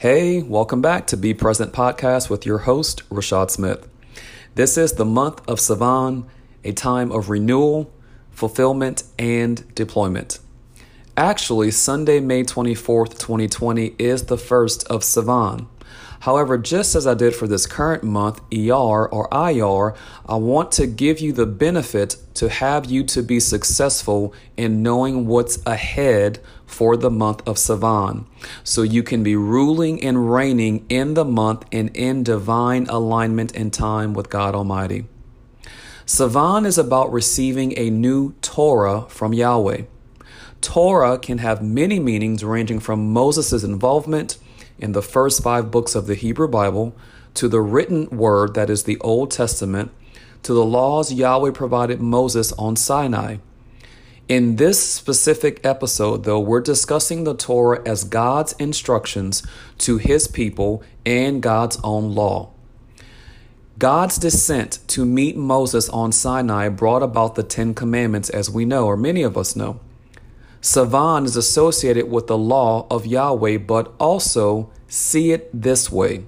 Hey, welcome back to Be Present Podcast with your host, Rashad Smith. This is the month of Sivan, a time of renewal, fulfillment, and deployment. Actually, Sunday, May 24th, 2020 is the first of Sivan. However, just as I did for this current month, ER or IR, I want to give you the benefit to have you to be successful in knowing what's ahead for the month of Sivan. So you can be ruling and reigning in the month and in divine alignment and time with God Almighty. Sivan is about receiving a new Torah from Yahweh. Torah can have many meanings ranging from Moses' involvement in the first five books of the Hebrew Bible to the written word that is the Old Testament to the laws Yahweh provided Moses on Sinai. In this specific episode, though, we're discussing the Torah as God's instructions to his people and God's own law. God's descent to meet Moses on Sinai brought about the Ten Commandments, as we know, or many of us know. Sivan is associated with the law of Yahweh, but also see it this way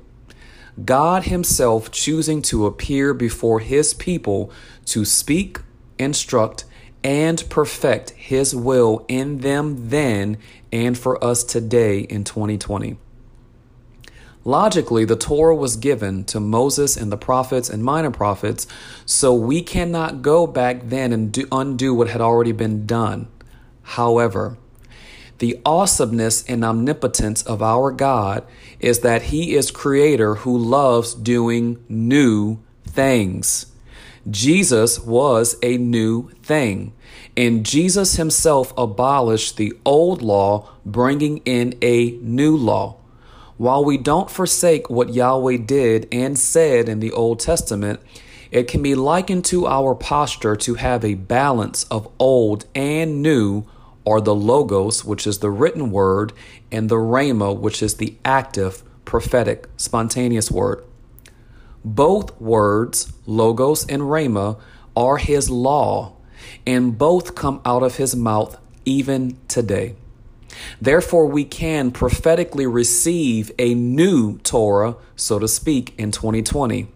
God Himself choosing to appear before His people to speak, instruct, and perfect His will in them then and for us today in 2020. Logically, the Torah was given to Moses and the prophets and minor prophets, so we cannot go back then and do, undo what had already been done. However, the awesomeness and omnipotence of our God is that He is Creator who loves doing new things. Jesus was a new thing, and Jesus Himself abolished the old law, bringing in a new law. While we don't forsake what Yahweh did and said in the Old Testament, it can be likened to our posture to have a balance of old and new, or the logos, which is the written word, and the rhema, which is the active, prophetic, spontaneous word. Both words, logos and rhema, are his law, and both come out of his mouth even today. Therefore, we can prophetically receive a new Torah, so to speak, in 2020.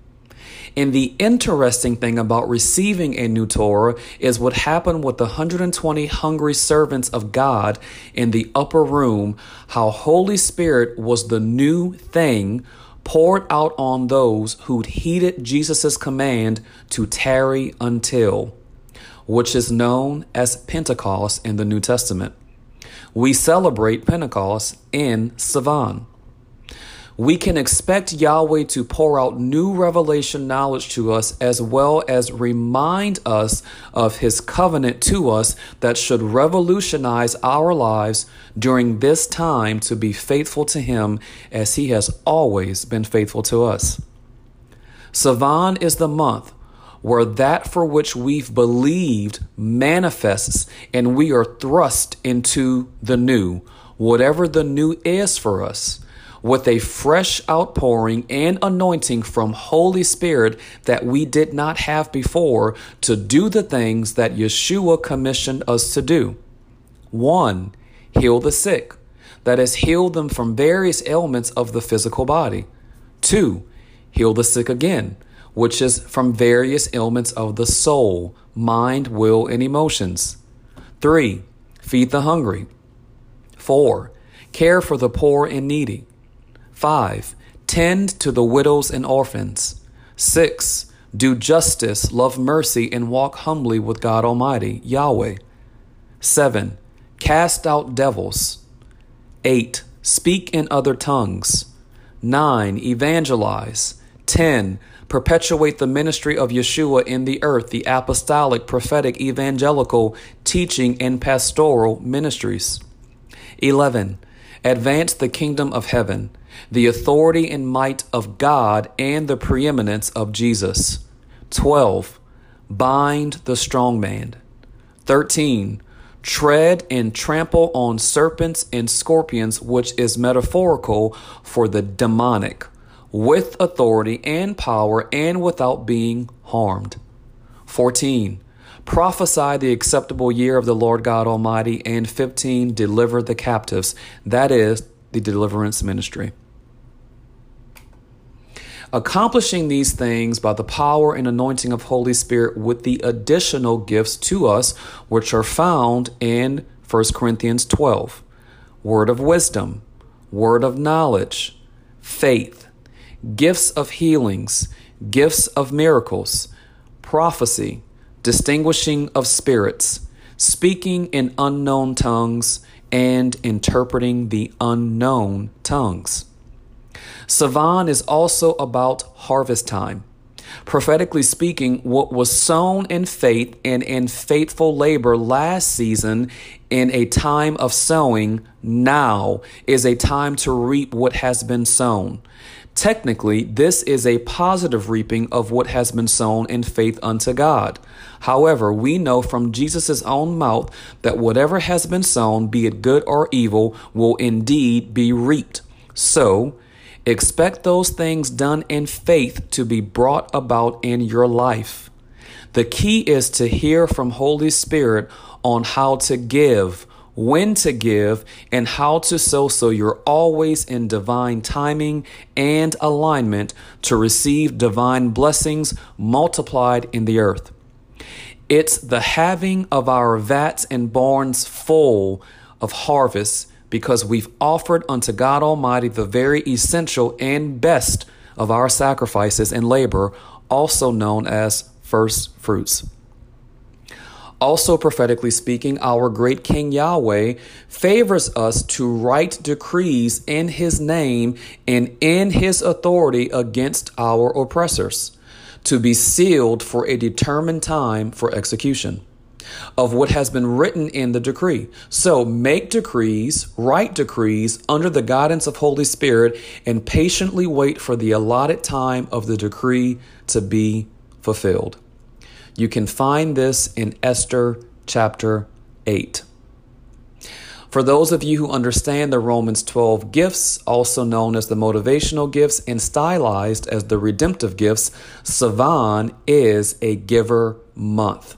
And the interesting thing about receiving a new Torah is what happened with the 120 hungry servants of God in the upper room, how Holy Spirit was the new thing poured out on those who'd heeded Jesus' command to tarry until, which is known as Pentecost in the New Testament. We celebrate Pentecost in Sivan we can expect Yahweh to pour out new revelation knowledge to us as well as remind us of his covenant to us that should revolutionize our lives during this time to be faithful to him as he has always been faithful to us. Sivan is the month where that for which we've believed manifests and we are thrust into the new, whatever the new is for us with a fresh outpouring and anointing from Holy Spirit that we did not have before to do the things that Yeshua commissioned us to do. One, heal the sick, that is, heal them from various ailments of the physical body. Two, heal the sick again, which is from various ailments of the soul, mind, will, and emotions. Three, feed the hungry. Four, care for the poor and needy. 5. Tend to the widows and orphans. 6. Do justice, love mercy, and walk humbly with God Almighty, Yahweh. 7. Cast out devils. 8. Speak in other tongues. 9. Evangelize. 10. Perpetuate the ministry of Yeshua in the earth, the apostolic, prophetic, evangelical, teaching, and pastoral ministries. 11. Advance the kingdom of heaven the authority and might of God and the preeminence of Jesus. 12. Bind the strong man. 13. Tread and trample on serpents and scorpions, which is metaphorical for the demonic, with authority and power and without being harmed. 14. Prophesy the acceptable year of the Lord God Almighty. And 15. Deliver the captives. That is the deliverance ministry. Accomplishing these things by the power and anointing of Holy Spirit with the additional gifts to us, which are found in 1 Corinthians 12 word of wisdom, word of knowledge, faith, gifts of healings, gifts of miracles, prophecy, distinguishing of spirits, speaking in unknown tongues, and interpreting the unknown tongues. Sivan is also about harvest time. Prophetically speaking, what was sown in faith and in faithful labor last season in a time of sowing now is a time to reap what has been sown. Technically, this is a positive reaping of what has been sown in faith unto God. However, we know from Jesus' own mouth that whatever has been sown, be it good or evil, will indeed be reaped. So, expect those things done in faith to be brought about in your life. The key is to hear from Holy Spirit on how to give, when to give, and how to sow so you're always in divine timing and alignment to receive divine blessings multiplied in the earth. It's the having of our vats and barns full of harvest because we've offered unto God Almighty the very essential and best of our sacrifices and labor, also known as first fruits. Also, prophetically speaking, our great King Yahweh favors us to write decrees in His name and in His authority against our oppressors to be sealed for a determined time for execution of what has been written in the decree. So make decrees, write decrees under the guidance of Holy Spirit, and patiently wait for the allotted time of the decree to be fulfilled. You can find this in Esther chapter 8. For those of you who understand the Romans 12 gifts, also known as the motivational gifts and stylized as the redemptive gifts, Sivan is a giver month.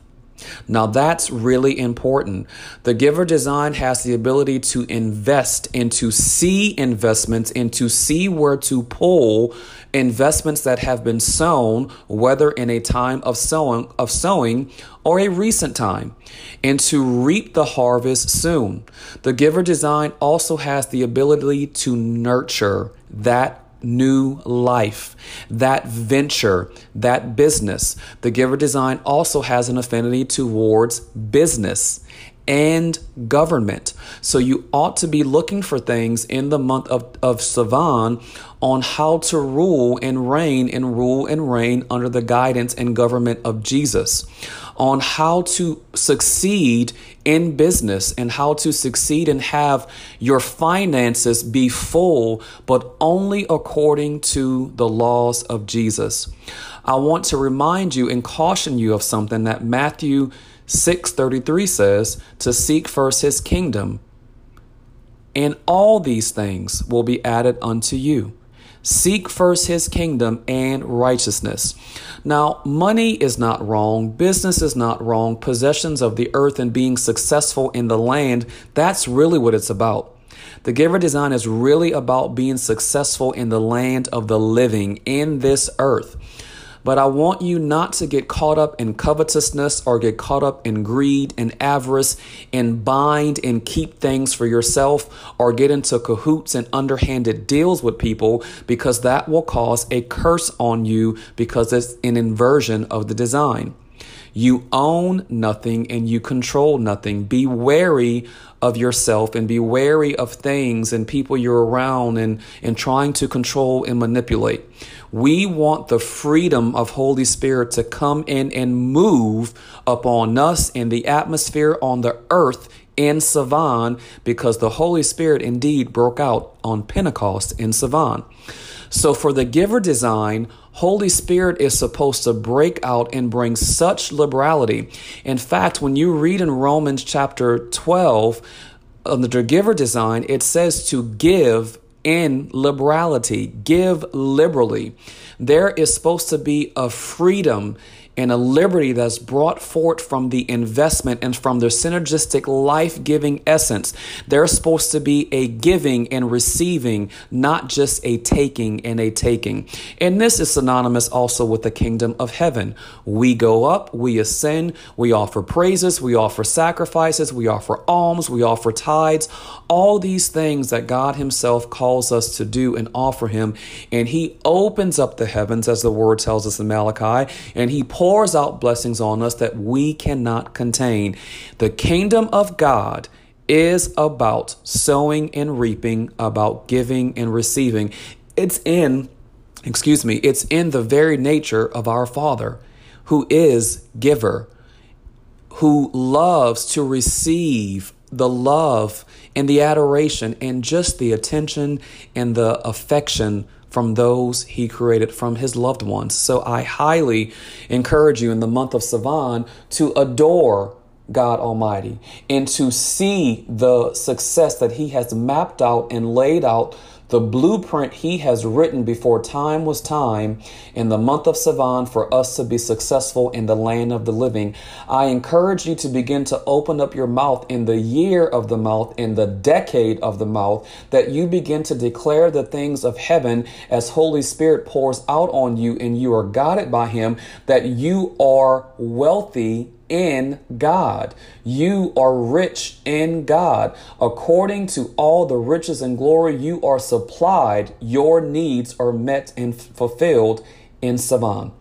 Now that's really important. The giver design has the ability to invest and to see investments and to see where to pull investments that have been sown, whether in a time of sowing of sowing or a recent time, and to reap the harvest soon. The giver design also has the ability to nurture that new life, that venture, that business. The giver design also has an affinity towards business and government. So you ought to be looking for things in the month of, of Sivan on how to rule and reign and rule and reign under the guidance and government of Jesus on how to succeed in business and how to succeed and have your finances be full, but only according to the laws of Jesus. I want to remind you and caution you of something that Matthew 6:33 says to seek first his kingdom and all these things will be added unto you. Seek first his kingdom and righteousness. Now, money is not wrong, business is not wrong, possessions of the earth and being successful in the land, that's really what it's about. The giver design is really about being successful in the land of the living in this earth. But I want you not to get caught up in covetousness or get caught up in greed and avarice and bind and keep things for yourself or get into cahoots and underhanded deals with people because that will cause a curse on you because it's an inversion of the design. You own nothing and you control nothing. Be wary of yourself and be wary of things and people you're around and, and trying to control and manipulate. We want the freedom of Holy Spirit to come in and move upon us in the atmosphere on the earth in Sivan because the Holy Spirit indeed broke out on Pentecost in Sivan. So for the giver design, Holy Spirit is supposed to break out and bring such liberality. In fact, when you read in Romans chapter 12, on the giver design, it says to give in liberality, give liberally. There is supposed to be a freedom and a liberty that's brought forth from the investment and from their synergistic life giving essence. They're supposed to be a giving and receiving, not just a taking and a taking. And this is synonymous also with the kingdom of heaven. We go up, we ascend, we offer praises, we offer sacrifices, we offer alms, we offer tithes, all these things that God Himself calls us to do and offer Him. And He opens up the heavens, as the word tells us in Malachi, and He pours out blessings on us that we cannot contain. The kingdom of God is about sowing and reaping, about giving and receiving. It's in, excuse me, it's in the very nature of our Father, who is giver, who loves to receive the love and the adoration and just the attention and the affection from those he created, from his loved ones. So I highly encourage you in the month of Sivan to adore God Almighty and to see the success that he has mapped out and laid out the blueprint he has written before time was time in the month of Sivan for us to be successful in the land of the living. I encourage you to begin to open up your mouth in the year of the mouth, in the decade of the mouth, that you begin to declare the things of heaven as Holy Spirit pours out on you and you are guided by him, that you are wealthy in God. You are rich in God. According to all the riches and glory you are supplied, your needs are met and fulfilled in Sivan.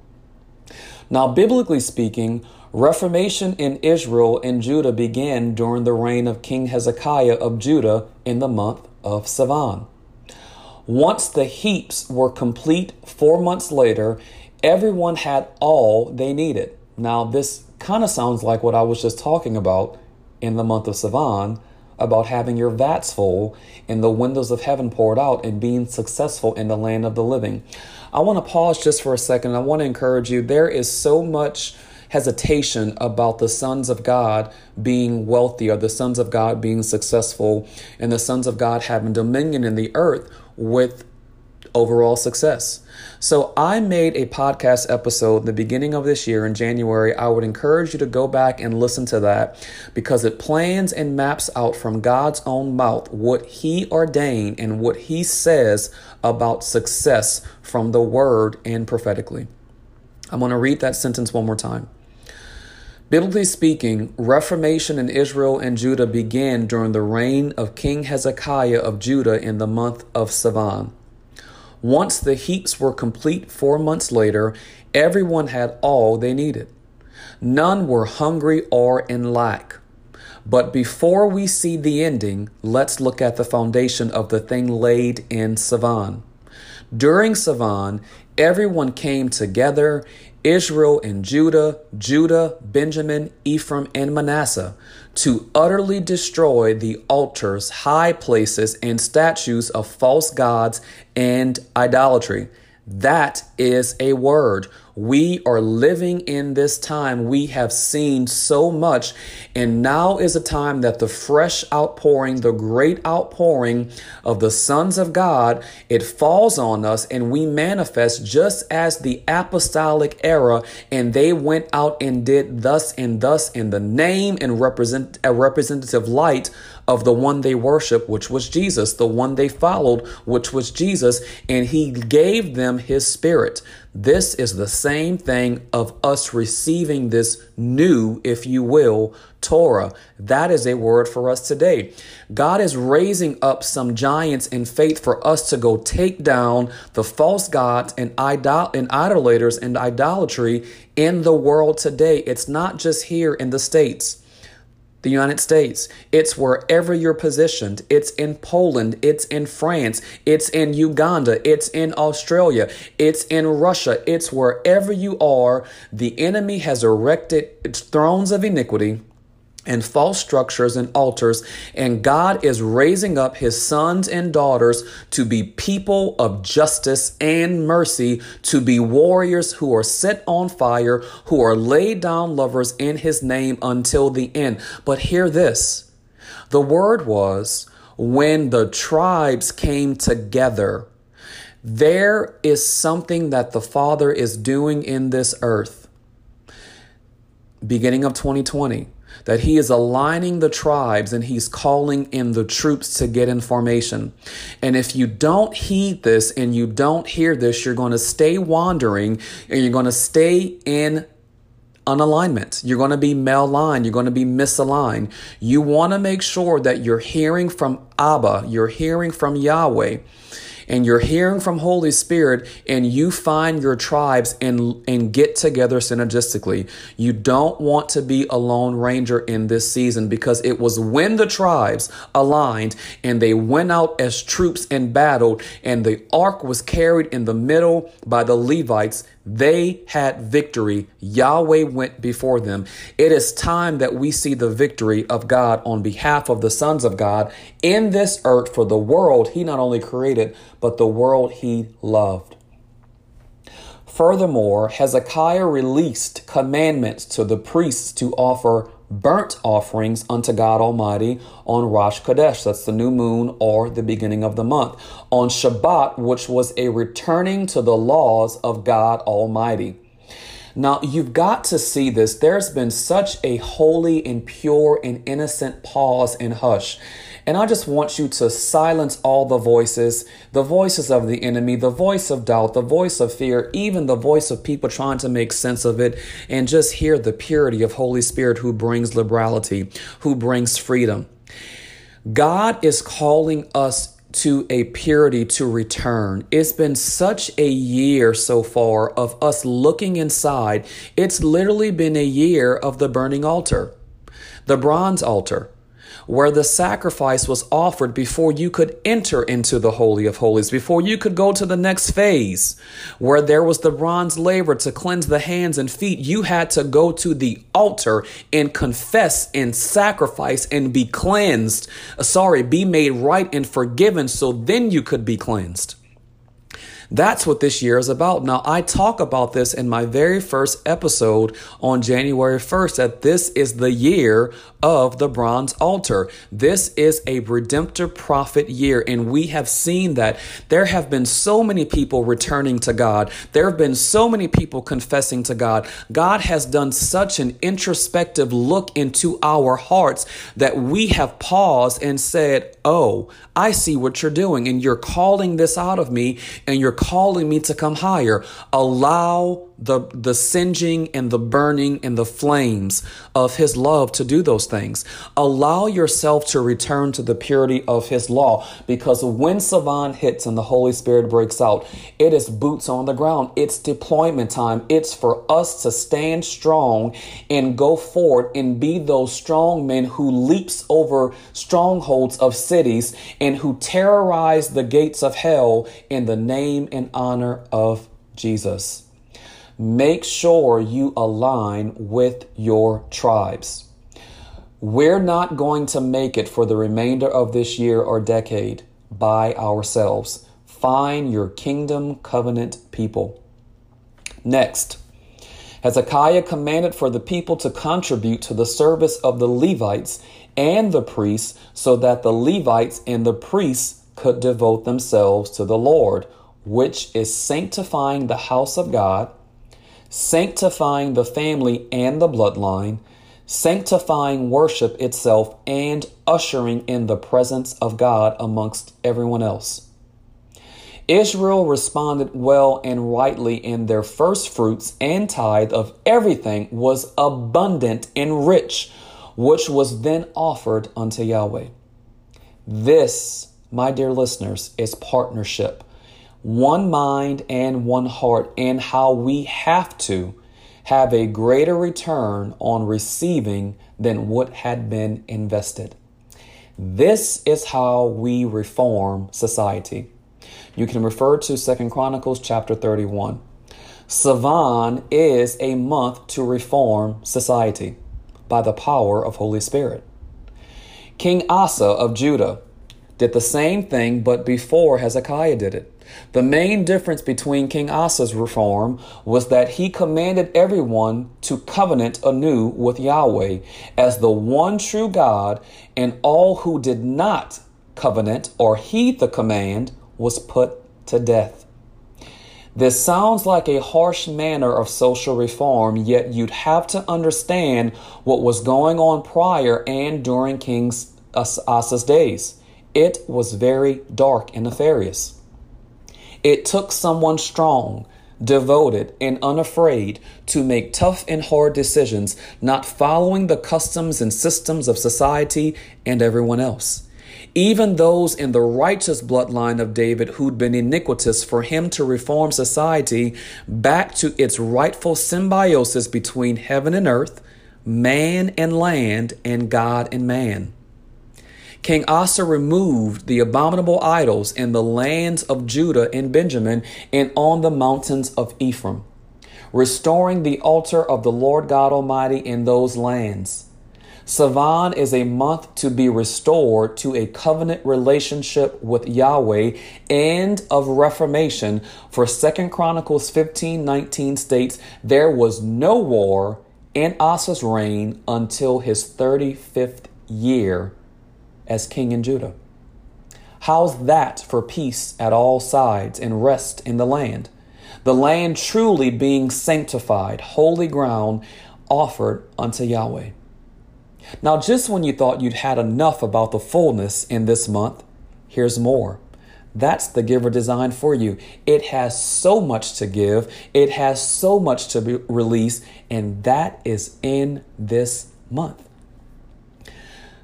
Now, biblically speaking, Reformation in Israel and Judah began during the reign of King Hezekiah of Judah in the month of Sivan. Once the heaps were complete four months later, everyone had all they needed. Now, this kind of sounds like what I was just talking about in the month of Sivan about having your vats full and the windows of heaven poured out and being successful in the land of the living. I want to pause just for a second. I want to encourage you. There is so much hesitation about the sons of God being wealthy or the sons of God being successful and the sons of God having dominion in the earth with overall success. So, I made a podcast episode the beginning of this year in January. I would encourage you to go back and listen to that because it plans and maps out from God's own mouth what He ordained and what He says about success from the Word and prophetically. I'm going to read that sentence one more time. Biblically speaking, Reformation in Israel and Judah began during the reign of King Hezekiah of Judah in the month of Sivan. Once the heaps were complete four months later, everyone had all they needed. None were hungry or in lack. But before we see the ending, let's look at the foundation of the thing laid in Sivan. During Sivan, everyone came together Israel and Judah, Judah, Benjamin, Ephraim, and Manasseh to utterly destroy the altars, high places, and statues of false gods and idolatry. That is a word. We are living in this time. We have seen so much, and now is a time that the fresh outpouring, the great outpouring of the sons of God, it falls on us, and we manifest just as the apostolic era, and they went out and did thus and thus in the name and represent a representative light of the one they worship, which was Jesus, the one they followed, which was Jesus, and he gave them his spirit. This is the same thing of us receiving this new, if you will, Torah. That is a word for us today. God is raising up some giants in faith for us to go take down the false gods and, idol- and idolaters and idolatry in the world today. It's not just here in the States the United States. It's wherever you're positioned. It's in Poland. It's in France. It's in Uganda. It's in Australia. It's in Russia. It's wherever you are. The enemy has erected thrones of iniquity and false structures and altars, and God is raising up his sons and daughters to be people of justice and mercy, to be warriors who are set on fire, who are laid down lovers in his name until the end. But hear this the word was when the tribes came together. There is something that the Father is doing in this earth beginning of 2020 that he is aligning the tribes and he's calling in the troops to get in formation. And if you don't heed this and you don't hear this, you're going to stay wandering and you're going to stay in unalignment. You're going to be malaligned. You're going to be misaligned. You want to make sure that you're hearing from Abba, you're hearing from Yahweh and you're hearing from Holy Spirit and you find your tribes and, and get together synergistically. You don't want to be a lone ranger in this season because it was when the tribes aligned and they went out as troops and battled and the ark was carried in the middle by the Levites they had victory. Yahweh went before them. It is time that we see the victory of God on behalf of the sons of God in this earth for the world He not only created, but the world He loved. Furthermore, Hezekiah released commandments to the priests to offer burnt offerings unto God Almighty on Rosh Chodesh, that's the new moon or the beginning of the month, on Shabbat, which was a returning to the laws of God Almighty. Now, you've got to see this. There's been such a holy and pure and innocent pause and hush. And I just want you to silence all the voices the voices of the enemy, the voice of doubt, the voice of fear, even the voice of people trying to make sense of it, and just hear the purity of Holy Spirit who brings liberality, who brings freedom. God is calling us to a purity to return. It's been such a year so far of us looking inside. It's literally been a year of the burning altar, the bronze altar where the sacrifice was offered before you could enter into the Holy of Holies, before you could go to the next phase, where there was the bronze laver to cleanse the hands and feet. You had to go to the altar and confess and sacrifice and be cleansed. Uh, sorry, be made right and forgiven so then you could be cleansed. That's what this year is about. Now, I talk about this in my very first episode on January 1st that this is the year of the bronze altar. This is a redemptive prophet year, and we have seen that there have been so many people returning to God. There have been so many people confessing to God. God has done such an introspective look into our hearts that we have paused and said, Oh, I see what you're doing, and you're calling this out of me, and you're calling me to come higher. Allow the, the singeing and the burning and the flames of His love to do those things. Allow yourself to return to the purity of His law because when Sivan hits and the Holy Spirit breaks out, it is boots on the ground. It's deployment time. It's for us to stand strong and go forward and be those strong men who leaps over strongholds of cities and who terrorize the gates of hell in the name and honor of Jesus. Make sure you align with your tribes. We're not going to make it for the remainder of this year or decade by ourselves. Find your kingdom covenant people. Next, Hezekiah commanded for the people to contribute to the service of the Levites and the priests so that the Levites and the priests could devote themselves to the Lord, which is sanctifying the house of God sanctifying the family and the bloodline, sanctifying worship itself, and ushering in the presence of God amongst everyone else. Israel responded well and rightly in their first fruits and tithe of everything was abundant and rich, which was then offered unto Yahweh. This, my dear listeners, is partnership one mind and one heart, and how we have to have a greater return on receiving than what had been invested. This is how we reform society. You can refer to Second Chronicles chapter 31. Sivan is a month to reform society by the power of Holy Spirit. King Asa of Judah did the same thing, but before Hezekiah did it. The main difference between King Asa's reform was that he commanded everyone to covenant anew with Yahweh as the one true God, and all who did not covenant or heed the command was put to death. This sounds like a harsh manner of social reform, yet you'd have to understand what was going on prior and during King Asa's days. It was very dark and nefarious. It took someone strong, devoted, and unafraid to make tough and hard decisions, not following the customs and systems of society and everyone else. Even those in the righteous bloodline of David who'd been iniquitous, for him to reform society back to its rightful symbiosis between heaven and earth, man and land, and God and man. King Asa removed the abominable idols in the lands of Judah and Benjamin and on the mountains of Ephraim, restoring the altar of the Lord God Almighty in those lands. Sivan is a month to be restored to a covenant relationship with Yahweh and of reformation. For Second Chronicles 15 19 states, There was no war in Asa's reign until his 35th year as king in Judah. How's that for peace at all sides and rest in the land? The land truly being sanctified, holy ground offered unto Yahweh. Now, just when you thought you'd had enough about the fullness in this month, here's more. That's the giver design for you. It has so much to give, it has so much to release, and that is in this month.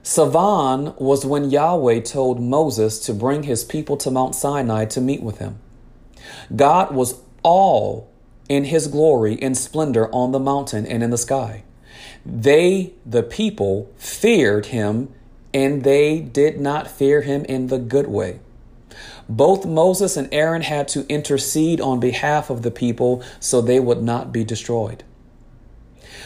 Sivan was when Yahweh told Moses to bring his people to Mount Sinai to meet with him. God was all in his glory and splendor on the mountain and in the sky. They, the people, feared him, and they did not fear him in the good way. Both Moses and Aaron had to intercede on behalf of the people so they would not be destroyed.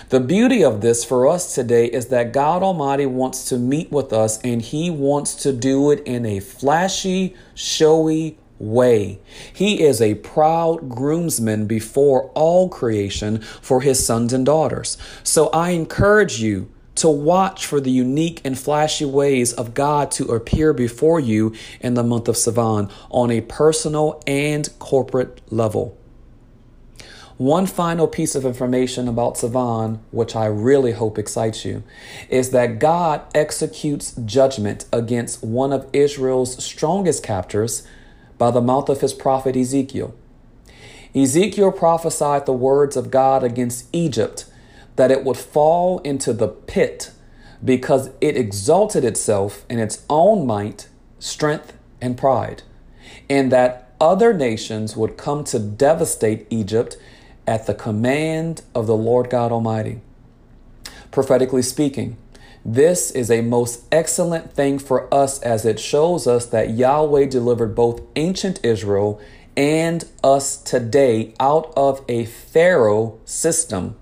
The beauty of this for us today is that God Almighty wants to meet with us and He wants to do it in a flashy, showy way. He is a proud groomsman before all creation for His sons and daughters. So I encourage you to watch for the unique and flashy ways of God to appear before you in the month of Sivan on a personal and corporate level. One final piece of information about Sivan, which I really hope excites you, is that God executes judgment against one of Israel's strongest captors by the mouth of his prophet Ezekiel. Ezekiel prophesied the words of God against Egypt that it would fall into the pit because it exalted itself in its own might, strength, and pride, and that other nations would come to devastate Egypt at the command of the Lord God Almighty. Prophetically speaking, this is a most excellent thing for us as it shows us that Yahweh delivered both ancient Israel and us today out of a Pharaoh system.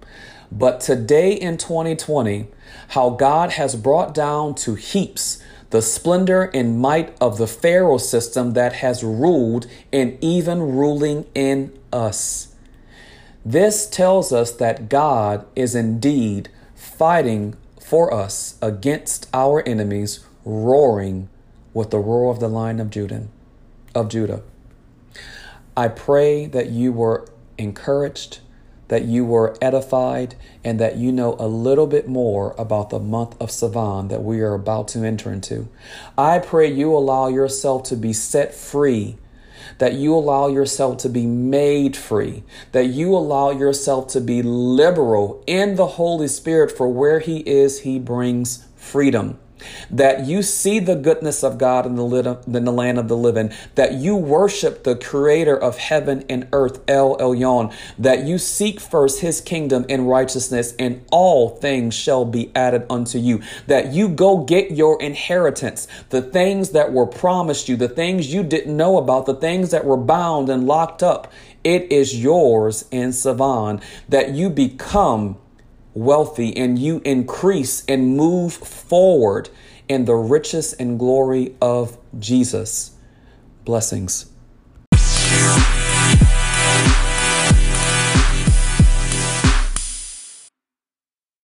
But today in 2020, how God has brought down to heaps the splendor and might of the Pharaoh system that has ruled and even ruling in us. This tells us that God is indeed fighting for us against our enemies, roaring with the roar of the lion of Judah. Of Judah. I pray that you were encouraged, that you were edified, and that you know a little bit more about the month of Sivan that we are about to enter into. I pray you allow yourself to be set free that you allow yourself to be made free, that you allow yourself to be liberal in the Holy Spirit, for where He is, He brings freedom that you see the goodness of God in the, land of the living, that you worship the creator of heaven and earth, El Elyon, that you seek first his kingdom and righteousness, and all things shall be added unto you, that you go get your inheritance, the things that were promised you, the things you didn't know about, the things that were bound and locked up. It is yours in Sivan, that you become wealthy and you increase and move forward in the riches and glory of Jesus. Blessings.